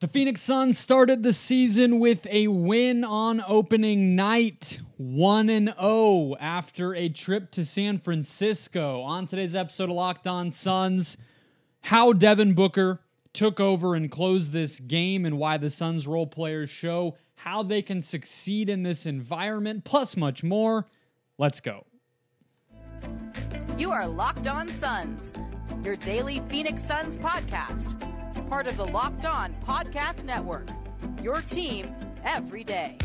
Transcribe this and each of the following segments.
The Phoenix Suns started the season with a win on opening night, 1 and 0 after a trip to San Francisco. On today's episode of Locked On Suns, how Devin Booker took over and closed this game and why the Suns role players show how they can succeed in this environment, plus much more. Let's go. You are Locked On Suns, your daily Phoenix Suns podcast part of the Locked On Podcast Network. Your team every day.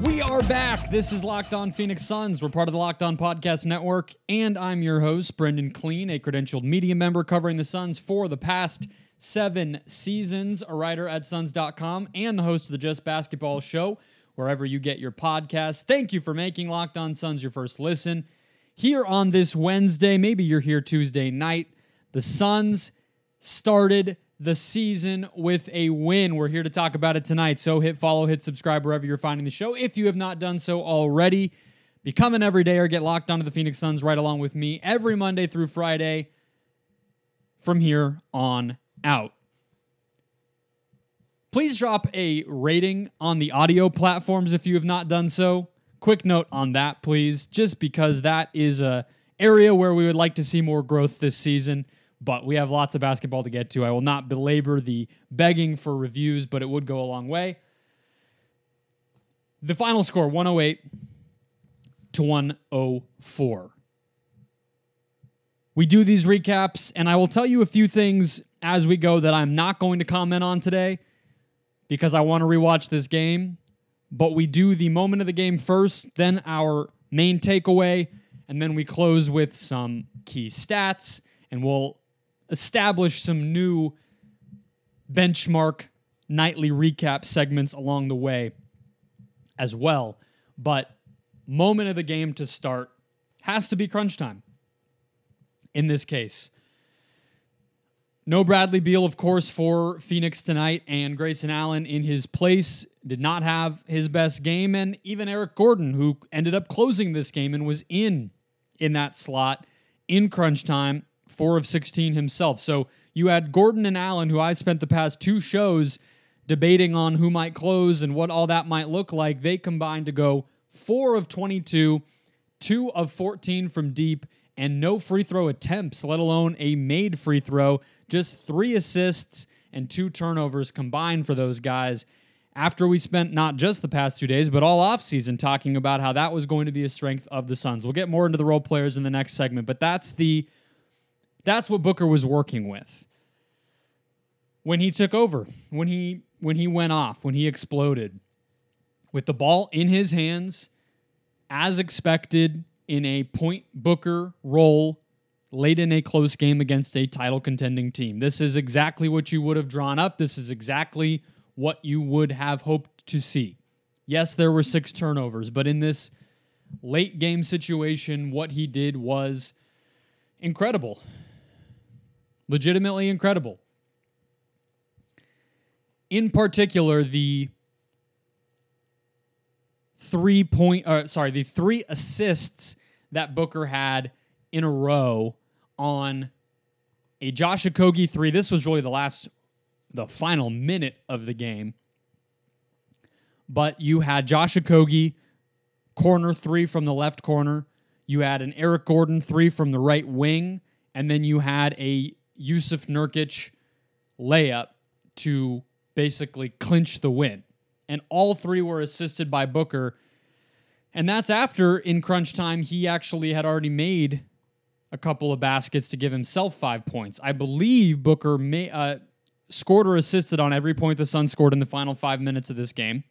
We are back. This is Locked On Phoenix Suns. We're part of the Locked On Podcast Network, and I'm your host, Brendon Kleen, a credentialed media member covering the Suns for the past seven seasons, a writer at Suns.com, and the host of the Just Basketball Show wherever you get your podcast. Thank you for making Locked On Suns your first listen. Here on this Wednesday, maybe you're here Tuesday night, the Suns started the season with a win. We're here to talk about it tonight. So hit follow, hit subscribe wherever you're finding the show. If you have not done so already, become an everydayer, get locked onto the Phoenix Suns right along with me every Monday through Friday from here on out please drop a rating on the audio platforms if you have not done so. Quick note on that, please, just because that is a area where we would like to see more growth this season. But we have lots of basketball to get to. I will not belabor the begging for reviews, but it would go a long way. The final score 108 to 104. We do these recaps, and I will tell you a few things as we go that I'm not going to comment on today because I want to rewatch this game. But we do the moment of the game first, then our main takeaway, and then we close with some key stats, and we'll establish some new benchmark nightly recap segments along the way as well. But moment of the game to start has to be crunch time in this case. No Bradley Beal, of course, for Phoenix tonight, and Grayson Allen in his place did not have his best game, and even Eric Gordon, who ended up closing this game and was in in that slot in crunch time, four of 16 himself. So you had Gordon and Allen, who I spent the past two shows debating on who might close and what all that might look like. They combined to go four of 22, two of 14 from deep, and no free throw attempts, let alone a made free throw. Just three assists and two turnovers combined for those guys. After we spent not just the past two days, but all offseason talking about how that was going to be a strength of the Suns. We'll get more into the role players in the next segment, but that's the that's what Booker was working with when he took over, when he when he went off, when he exploded. With the ball in his hands, as expected, in a point Booker role late in a close game against a title contending team. This is exactly what you would have drawn up. This is exactly what you would have hoped to see. Yes, there were six turnovers, but in this late game situation, what he did was incredible. Legitimately incredible. In particular, the three point, uh, sorry, the three assists that Booker had in a row on a Josh Okogie three. This was really the last, the final minute of the game. But you had Josh Okogie corner three from the left corner. You had an Eric Gordon three from the right wing, and then you had a Jusuf Nurkic layup to basically clinch the win and all three were assisted by Booker. And that's after, in crunch time, he actually had already made a couple of baskets to give himself five points. I believe Booker may, uh, scored or assisted on every point the Suns scored in the final five minutes of this game.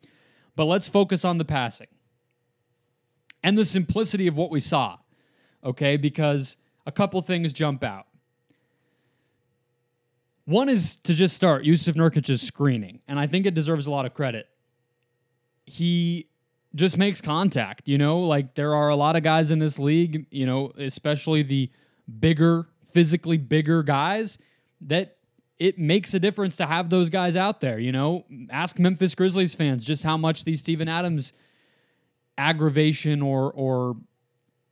But let's focus on the passing and the simplicity of what we saw, okay? Because a couple things jump out. One is to just start Jusuf Nurkic's screening, and I think it deserves a lot of credit he just makes contact, you know? Like there are a lot of guys in this league, you know, especially the bigger, physically bigger guys that it makes a difference to have those guys out there, you know? Ask Memphis Grizzlies fans just how much these Steven Adams aggravation or or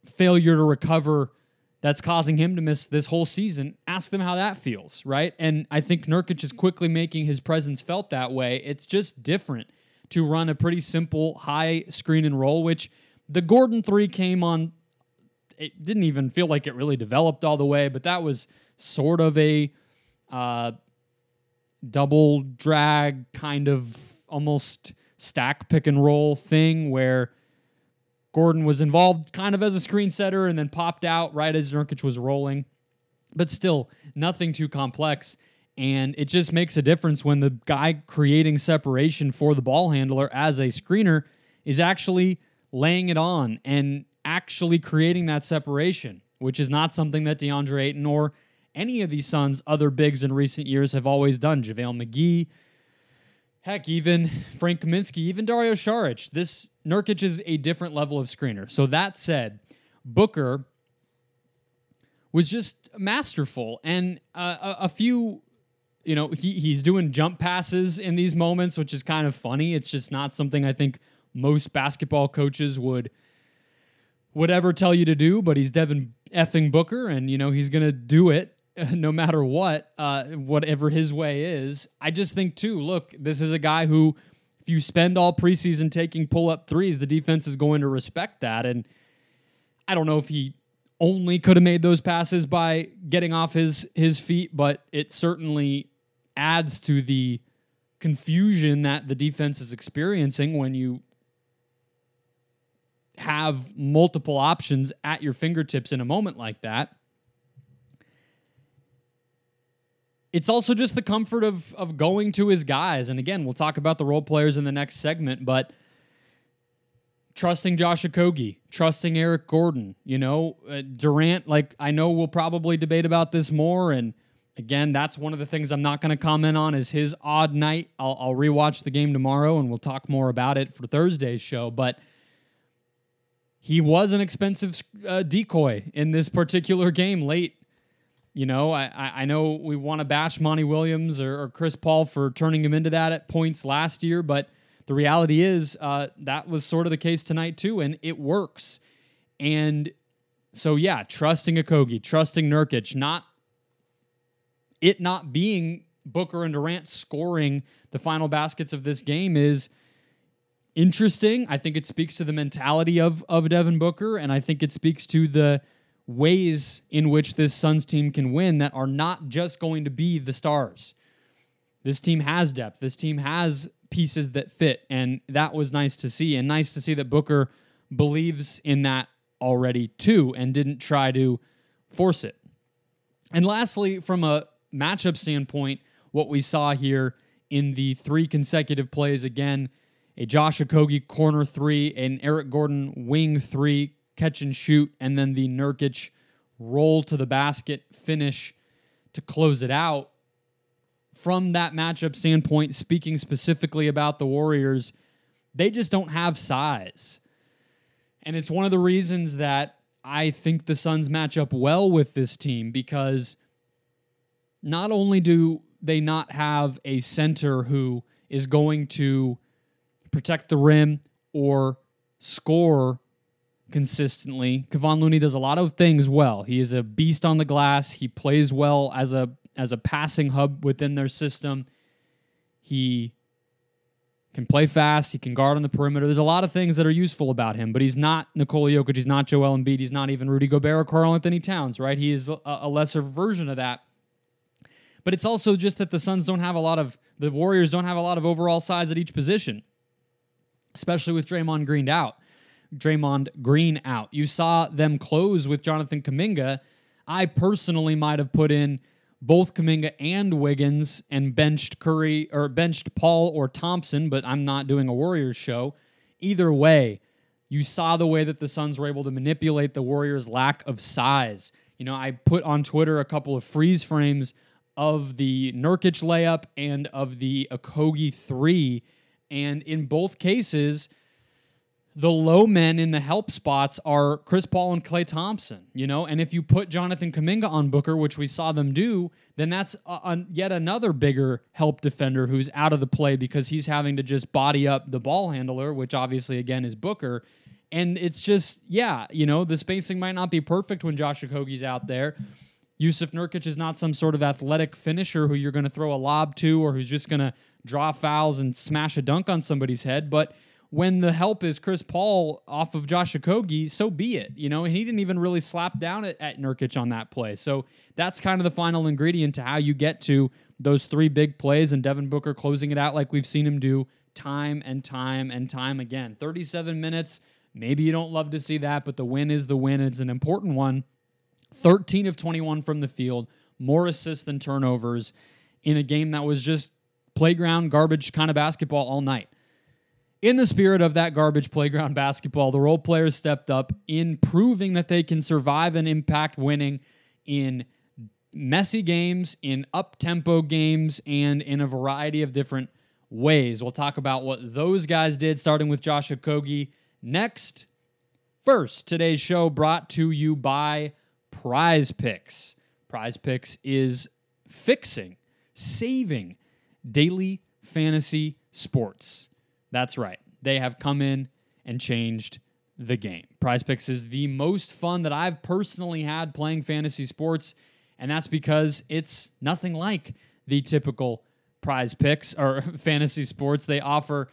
failure to recover that's causing him to miss this whole season. Ask them how that feels, right? And I think Nurkic is quickly making his presence felt that way. It's just different to run a pretty simple high screen and roll, which the Gordon three came on. It didn't even feel like it really developed all the way, but that was sort of a uh, double drag kind of almost stack pick and roll thing where Gordon was involved kind of as a screen setter and then popped out right as Nurkic was rolling. But still, nothing too complex. And it just makes a difference when the guy creating separation for the ball handler as a screener is actually laying it on and actually creating that separation, which is not something that DeAndre Ayton or any of these Suns' other bigs in recent years have always done. JaVale McGee, heck, even Frank Kaminsky, even Dario Saric. This Nurkic is a different level of screener. So that said, Booker was just masterful and uh, a, a few you know he, he's doing jump passes in these moments which is kind of funny. It's just not something i think most basketball coaches would would ever tell you to do but he's devin effing booker and you know he's gonna do it no matter what uh, whatever his way is. I just think too look this is a guy who if you spend all preseason taking pull up threes the defense is going to respect that and i don't know if he only could have made those passes by getting off his his feet, but it certainly adds to the confusion that the defense is experiencing when you have multiple options at your fingertips in a moment like that. It's also just the comfort of of going to his guys. And again, we'll talk about the role players in the next segment, but trusting Josh Okogie, trusting Eric Gordon, you know, uh, Durant, like I know we'll probably debate about this more. And again, that's one of the things I'm not going to comment on is his odd night. I'll, I'll rewatch the game tomorrow and we'll talk more about it for Thursday's show. But he was an expensive uh, decoy in this particular game late. You know, I, I know we want to bash Monty Williams or, or Chris Paul for turning him into that at points last year, but – the reality is uh, that was sort of the case tonight too, and it works. And so yeah, trusting Okogie, trusting Nurkic, not it not being Booker and Durant scoring the final baskets of this game is interesting. I think it speaks to the mentality of of Devin Booker, and I think it speaks to the ways in which this Suns team can win that are not just going to be the stars. This team has depth. This team has pieces that fit. And that was nice to see. And nice to see that Booker believes in that already too and didn't try to force it. And lastly, from a matchup standpoint, what we saw here in the three consecutive plays again, a Josh Okogie corner three, an Eric Gordon wing three, catch and shoot, and then the Nurkic roll to the basket finish to close it out from that matchup standpoint, speaking specifically about the Warriors, they just don't have size. And it's one of the reasons that I think the Suns match up well with this team because not only do they not have a center who is going to protect the rim or score consistently. Kevon Looney does a lot of things well. He is a beast on the glass. He plays well as a as a passing hub within their system. He can play fast. He can guard on the perimeter. There's a lot of things that are useful about him, but he's not Nikola Jokic. He's not Joel Embiid. He's not even Rudy Gobert or Karl-Anthony Towns, right? He is a lesser version of that. But it's also just that the Suns don't have a lot of, the Warriors don't have a lot of overall size at each position, especially with Draymond Green out. Draymond Green out. You saw them close with Jonathan Kuminga. I personally might have put in both Kuminga and Wiggins and benched Curry or benched Paul or Thompson, but I'm not doing a Warriors show. Either way, you saw the way that the Suns were able to manipulate the Warriors' lack of size. You know, I put on Twitter a couple of freeze frames of the Nurkic layup and of the Okogie three, and in both cases, the low men in the help spots are Chris Paul and Klay Thompson, you know, and if you put Jonathan Kuminga on Booker, which we saw them do, then that's a, a, yet another bigger help defender who's out of the play because he's having to just body up the ball handler, which obviously again is Booker. And it's just, yeah, you know, the spacing might not be perfect when Josh Okogie's out there. Jusuf Nurkic is not some sort of athletic finisher who you're going to throw a lob to or who's just going to draw fouls and smash a dunk on somebody's head, but when the help is Chris Paul off of Josh Okogie, so be it. You know, and he didn't even really slap down at, at Nurkic on that play. So that's kind of the final ingredient to how you get to those three big plays and Devin Booker closing it out like we've seen him do time and time and time again. 37 minutes. Maybe you don't love to see that, but the win is the win. It's an important one. 13 of 21 from the field, more assists than turnovers in a game that was just playground garbage kind of basketball all night in the spirit of that garbage playground basketball, the role players stepped up in proving that they can survive and impact winning in messy games, in up tempo games, and in a variety of different ways. We'll talk about what those guys did, starting with Josh Okogie next. First, today's show brought to you by Prize Picks. Prize Picks is fixing, saving daily fantasy sports. That's right. They have come in and changed the game. Prize Picks is the most fun that I've personally had playing fantasy sports, and that's because it's nothing like the typical prize picks or fantasy sports. They offer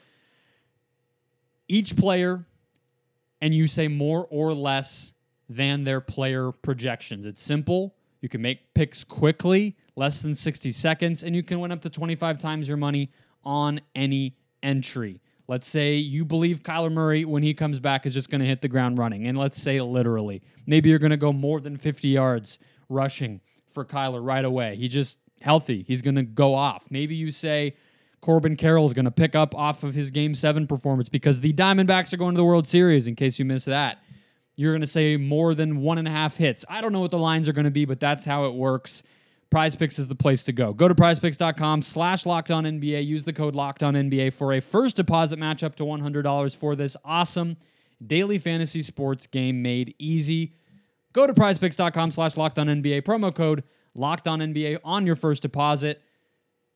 each player, and you say more or less than their player projections. It's simple. You can make picks quickly, less than 60 seconds, and you can win up to 25 times your money on any entry. Let's say you believe Kyler Murray, when he comes back, is just going to hit the ground running. And let's say literally, maybe you're going to go more than 50 yards rushing for Kyler right away. He just healthy. He's going to go off. Maybe you say Corbin Carroll is going to pick up off of his game seven performance because the Diamondbacks are going to the World Series, in case you missed that. You're going to say more than one and a half hits. I don't know what the lines are going to be, but that's how it works. Prize Picks is the place to go. Go to prizepicks.com slash locked on NBA. Use the code locked on NBA for a first deposit match up to $100 for this awesome daily fantasy sports game made easy. Go to prizepicks.com slash locked on NBA. Promo code locked on NBA on your first deposit.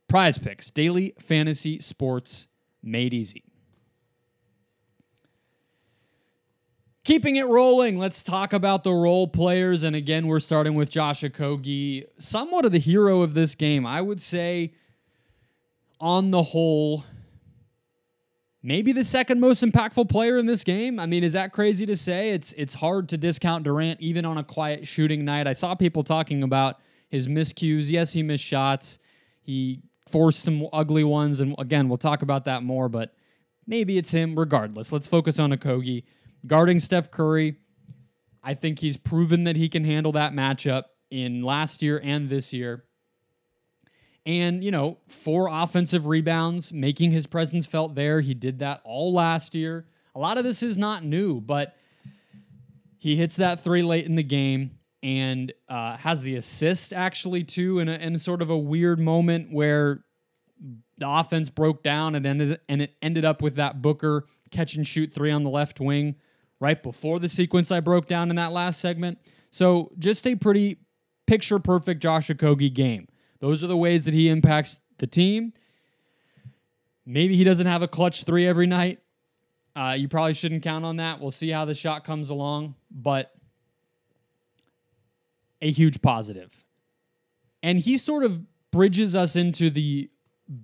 Prize Picks, daily fantasy sports made easy. Keeping it rolling, let's talk about the role players. And again, we're starting with Josh Okogie, somewhat of the hero of this game. I would say, on the whole, maybe the second most impactful player in this game. I mean, is that crazy to say? It's it's hard to discount Durant even on a quiet shooting night. I saw people talking about his miscues. Yes, he missed shots. He forced some ugly ones, and again, we'll talk about that more. But maybe it's him. Regardless, let's focus on Okogie guarding Steph Curry. I think he's proven that he can handle that matchup in last year and this year. And, you know, four offensive rebounds, making his presence felt there. He did that all last year. A lot of this is not new, but he hits that three late in the game and uh, has the assist actually, too, in, a, in sort of a weird moment where the offense broke down and ended and it ended up with that Booker catch and shoot three on the left wing right before the sequence I broke down in that last segment. So just a pretty picture perfect Josh Okogie game. Those are the ways that he impacts the team. Maybe he doesn't have a clutch three every night. Uh, you probably shouldn't count on that. We'll see how the shot comes along, but a huge positive. And he sort of bridges us into the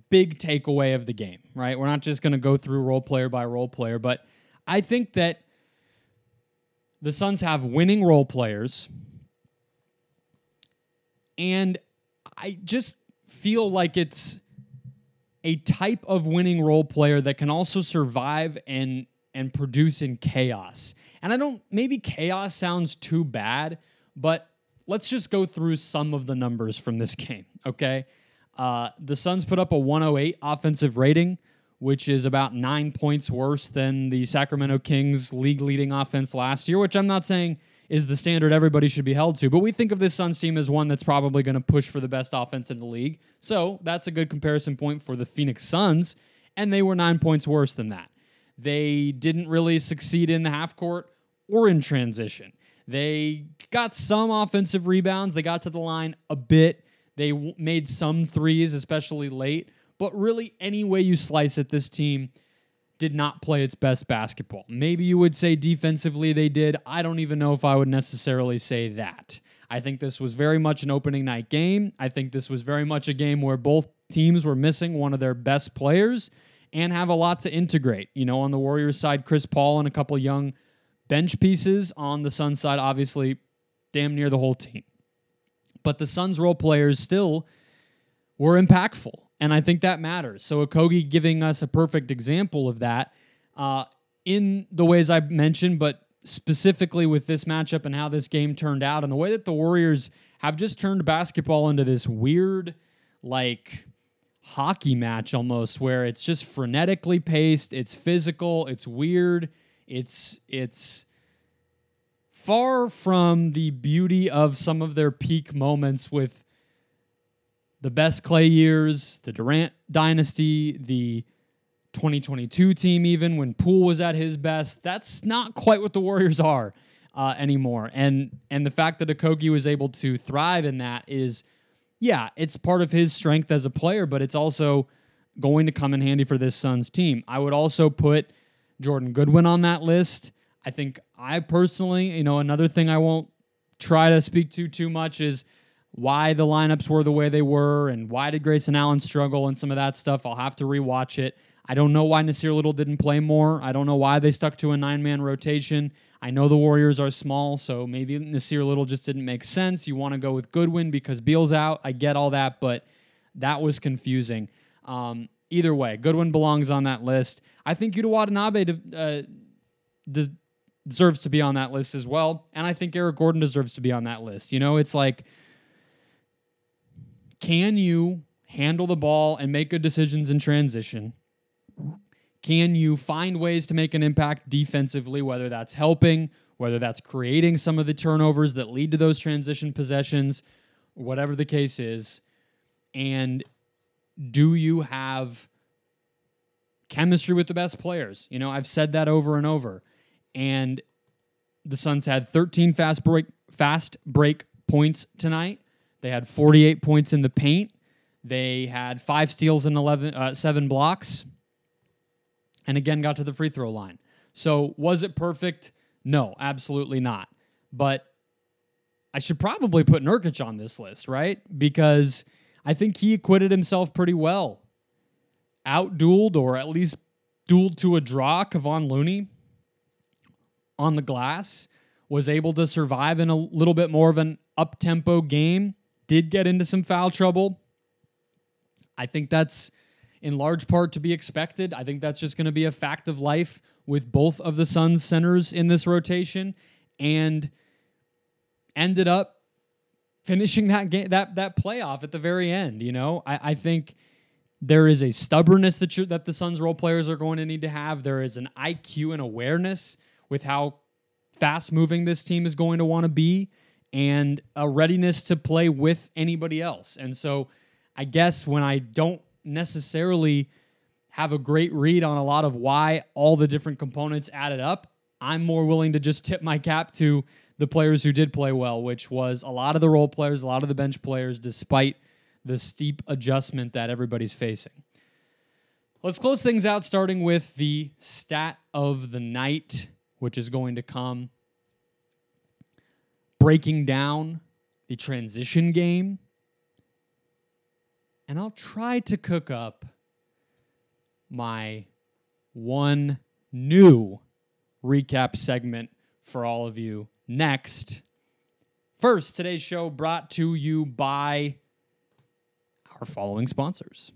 big takeaway of the game, right? We're not just going to go through role player by role player, but I think that the Suns have winning role players. And I just feel like it's a type of winning role player that can also survive and and produce in chaos. And I don't maybe chaos sounds too bad, but let's just go through some of the numbers from this game, okay? Uh, the Suns put up a 108 offensive rating which is about nine points worse than the Sacramento Kings league leading offense last year, which I'm not saying is the standard everybody should be held to, but we think of this Suns team as one that's probably going to push for the best offense in the league. So that's a good comparison point for the Phoenix Suns, and they were nine points worse than that. They didn't really succeed in the half court or in transition. They got some offensive rebounds. They got to the line a bit. They w- made some threes, especially late. But really, any way you slice it, this team did not play its best basketball. Maybe you would say defensively they did. I don't even know if I would necessarily say that. I think this was very much an opening night game. I think this was very much a game where both teams were missing one of their best players and have a lot to integrate. You know, on the Warriors side, Chris Paul and a couple young bench pieces. On the Suns side, obviously, damn near the whole team. But the Suns role players still were impactful. And I think that matters. So Okogie giving us a perfect example of that uh, in the ways I mentioned, but specifically with this matchup and how this game turned out and the way that the Warriors have just turned basketball into this weird, like, hockey match almost where it's just frenetically paced, it's physical, it's weird, it's it's far from the beauty of some of their peak moments with the best Klay years, the Durant dynasty, the 2022 team, even when Poole was at his best. That's not quite what the Warriors are uh, anymore. And and the fact that Okogie was able to thrive in that is, yeah, it's part of his strength as a player, but it's also going to come in handy for this Suns team. I would also put Jordan Goodwin on that list. I think I personally, you know, another thing I won't try to speak to too much is why the lineups were the way they were and why did Grayson Allen struggle and some of that stuff. I'll have to rewatch it. I don't know why Nassir Little didn't play more. I don't know why they stuck to a nine man rotation. I know the Warriors are small, so maybe Nassir Little just didn't make sense. You want to go with Goodwin because Beal's out. I get all that, but that was confusing. Um, either way, Goodwin belongs on that list. I think Yuta Watanabe uh, des- deserves to be on that list as well. And I think Eric Gordon deserves to be on that list. You know, it's like can you handle the ball and make good decisions in transition? Can you find ways to make an impact defensively, whether that's helping, whether that's creating some of the turnovers that lead to those transition possessions, whatever the case is? And do you have chemistry with the best players? You know, I've said that over and over. And the Suns had 13 fast break fast break points tonight. They had 48 points in the paint. They had five steals and 11, uh, seven blocks, and again got to the free throw line. So was it perfect? No, absolutely not. But I should probably put Nurkic on this list, right? Because I think he acquitted himself pretty well. Outdueled, or at least dueled to a draw, Kevon Looney on the glass, was able to survive in a little bit more of an up tempo game did get into some foul trouble. I think that's in large part to be expected. I think that's just going to be a fact of life with both of the Suns centers in this rotation and ended up finishing that game that that playoff at the very end, you know? I, I think there is a stubbornness that you, that the Suns role players are going to need to have. There is an IQ and awareness with how fast moving this team is going to want to be and a readiness to play with anybody else. And so I guess when I don't necessarily have a great read on a lot of why all the different components added up, I'm more willing to just tip my cap to the players who did play well, which was a lot of the role players, a lot of the bench players, despite the steep adjustment that everybody's facing. Let's close things out starting with the stat of the night, which is going to come breaking down the transition game. And I'll try to cook up my one new recap segment for all of you next. First, today's show brought to you by our following sponsors.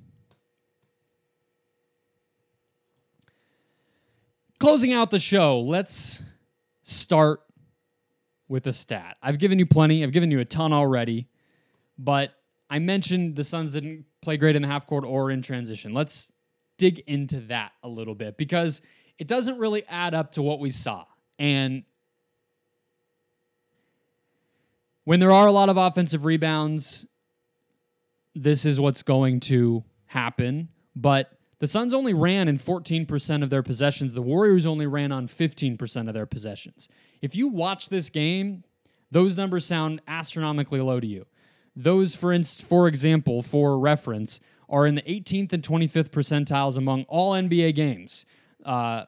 Closing out the show, let's start with a stat. I've given you plenty, I've given you a ton already, but I mentioned the Suns didn't play great in the half court or in transition. Let's dig into that a little bit because it doesn't really add up to what we saw. And when there are a lot of offensive rebounds, this is what's going to happen. But The Suns only ran in 14% of their possessions. The Warriors only ran on 15% of their possessions. If you watch this game, those numbers sound astronomically low to you. Those, for for example, for reference, are in the 18th and 25th percentiles among all NBA games uh,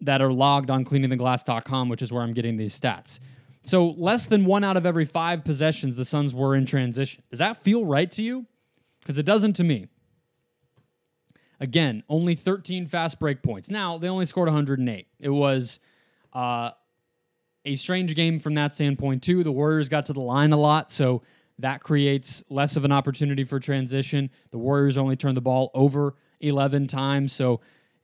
that are logged on cleaningtheglass.com, which is where I'm getting these stats. So less than one out of every five possessions the Suns were in transition. Does that feel right to you? Because it doesn't to me. Again, only 13 fast break points. Now, they only scored 108. It was uh, a strange game from that standpoint, too. The Warriors got to the line a lot, so that creates less of an opportunity for transition. The Warriors only turned the ball over 11 times. So,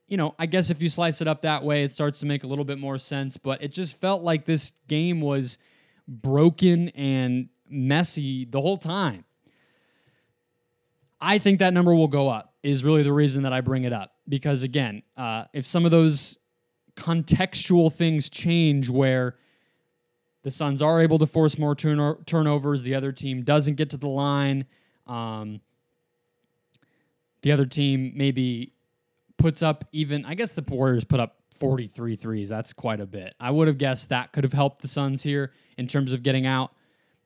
you know, I guess if you slice it up that way, it starts to make a little bit more sense. But it just felt like this game was broken and messy the whole time. I think that number will go up, is really the reason that I bring it up. Because again, uh, if some of those contextual things change where the Suns are able to force more turn- turnovers. The other team doesn't get to the line. Um, the other team maybe puts up even, I guess the Warriors put up 43 threes. That's quite a bit. I would have guessed that could have helped the Suns here in terms of getting out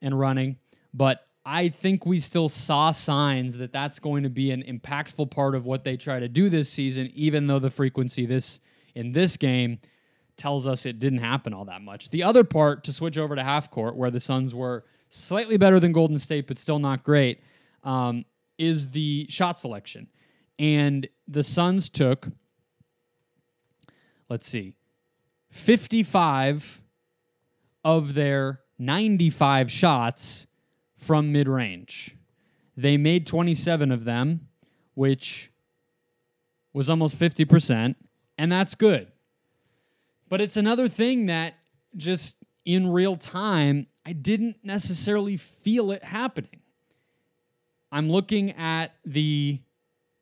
and running. But I think we still saw signs that that's going to be an impactful part of what they try to do this season, even though the frequency this in this game tells us it didn't happen all that much. The other part to switch over to half court, where the Suns were slightly better than Golden State, but still not great, um, is the shot selection. And the Suns took, let's see, 55 of their 95 shots from mid range. They made 27 of them, which was almost 50%, and that's good. But it's another thing that just in real time, I didn't necessarily feel it happening. I'm looking at the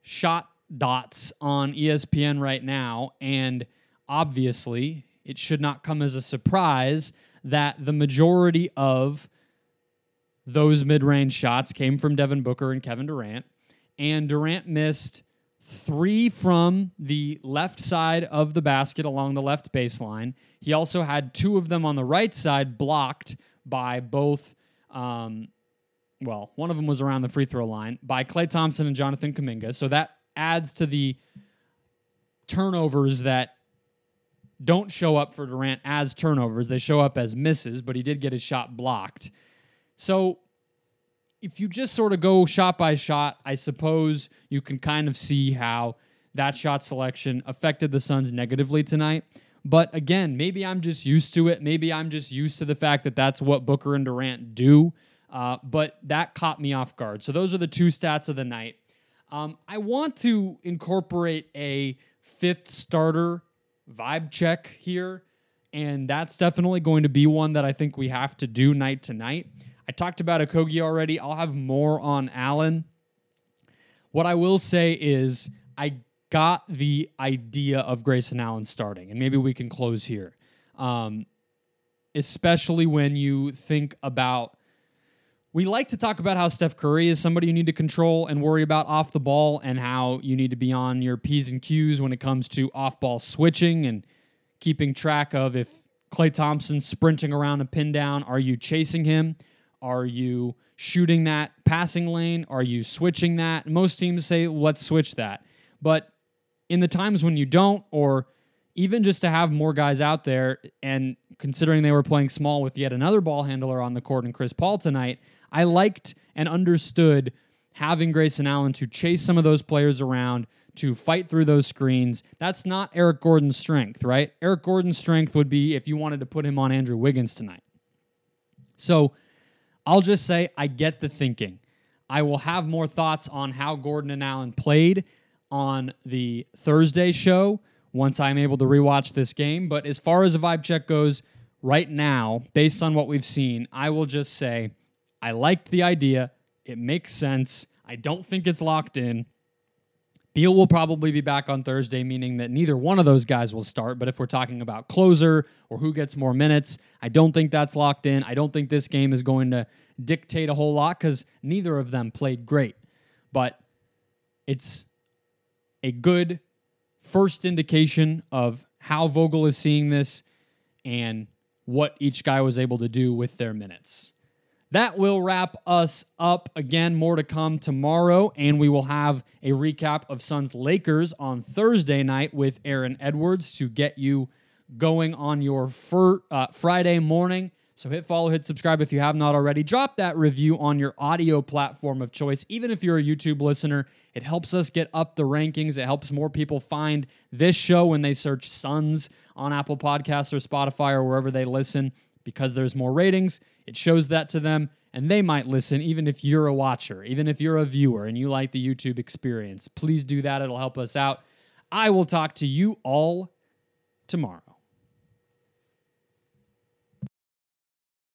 shot dots on ESPN right now, and obviously, it should not come as a surprise that the majority of those mid range shots came from Devin Booker and Kevin Durant. And Durant missed three from the left side of the basket along the left baseline. He also had two of them on the right side blocked by both. Um, well, one of them was around the free throw line by Klay Thompson and Jonathan Kuminga. So that adds to the turnovers that don't show up for Durant as turnovers. They show up as misses, but he did get his shot blocked. So if you just sort of go shot by shot, I suppose you can kind of see how that shot selection affected the Suns negatively tonight. But again, maybe I'm just used to it. Maybe I'm just used to the fact that that's what Booker and Durant do. Uh, but that caught me off guard. So those are the two stats of the night. Um, I want to incorporate a fifth starter vibe check here. And that's definitely going to be one that I think we have to do night to night. I talked about Okogie already. I'll have more on Allen. What I will say is I got the idea of Grayson Allen starting, and maybe we can close here. Um, especially when you think about we like to talk about how Steph Curry is somebody you need to control and worry about off the ball, and how you need to be on your P's and Q's when it comes to off ball switching and keeping track of if Klay Thompson's sprinting around a pin down, are you chasing him? Are you shooting that passing lane? Are you switching that? Most teams say, let's switch that. But in the times when you don't, or even just to have more guys out there, and considering they were playing small with yet another ball handler on the court and Chris Paul tonight, I liked and understood having Grayson Allen to chase some of those players around, to fight through those screens. That's not Eric Gordon's strength, right? Eric Gordon's strength would be if you wanted to put him on Andrew Wiggins tonight. So I'll just say I get the thinking. I will have more thoughts on how Gordon and Allen played on the Thursday show once I'm able to rewatch this game. But as far as a vibe check goes, right now, based on what we've seen, I will just say I liked the idea. It makes sense. I don't think it's locked in. Beal will probably be back on Thursday, meaning that neither one of those guys will start. But if we're talking about closer or who gets more minutes, I don't think that's locked in. I don't think this game is going to dictate a whole lot because neither of them played great. But it's a good first indication of how Vogel is seeing this and what each guy was able to do with their minutes. That will wrap us up. Again, more to come tomorrow, and we will have a recap of Suns Lakers on Thursday night with Aaron Edwards to get you going on your fir- uh, Friday morning. So hit follow, hit subscribe if you have not already. Drop that review on your audio platform of choice. Even if you're a YouTube listener, it helps us get up the rankings. It helps more people find this show when they search Suns on Apple Podcasts or Spotify or wherever they listen because there's more ratings. It shows that to them and they might listen even if you're a watcher, even if you're a viewer and you like the YouTube experience. Please do that. It'll help us out. I will talk to you all tomorrow.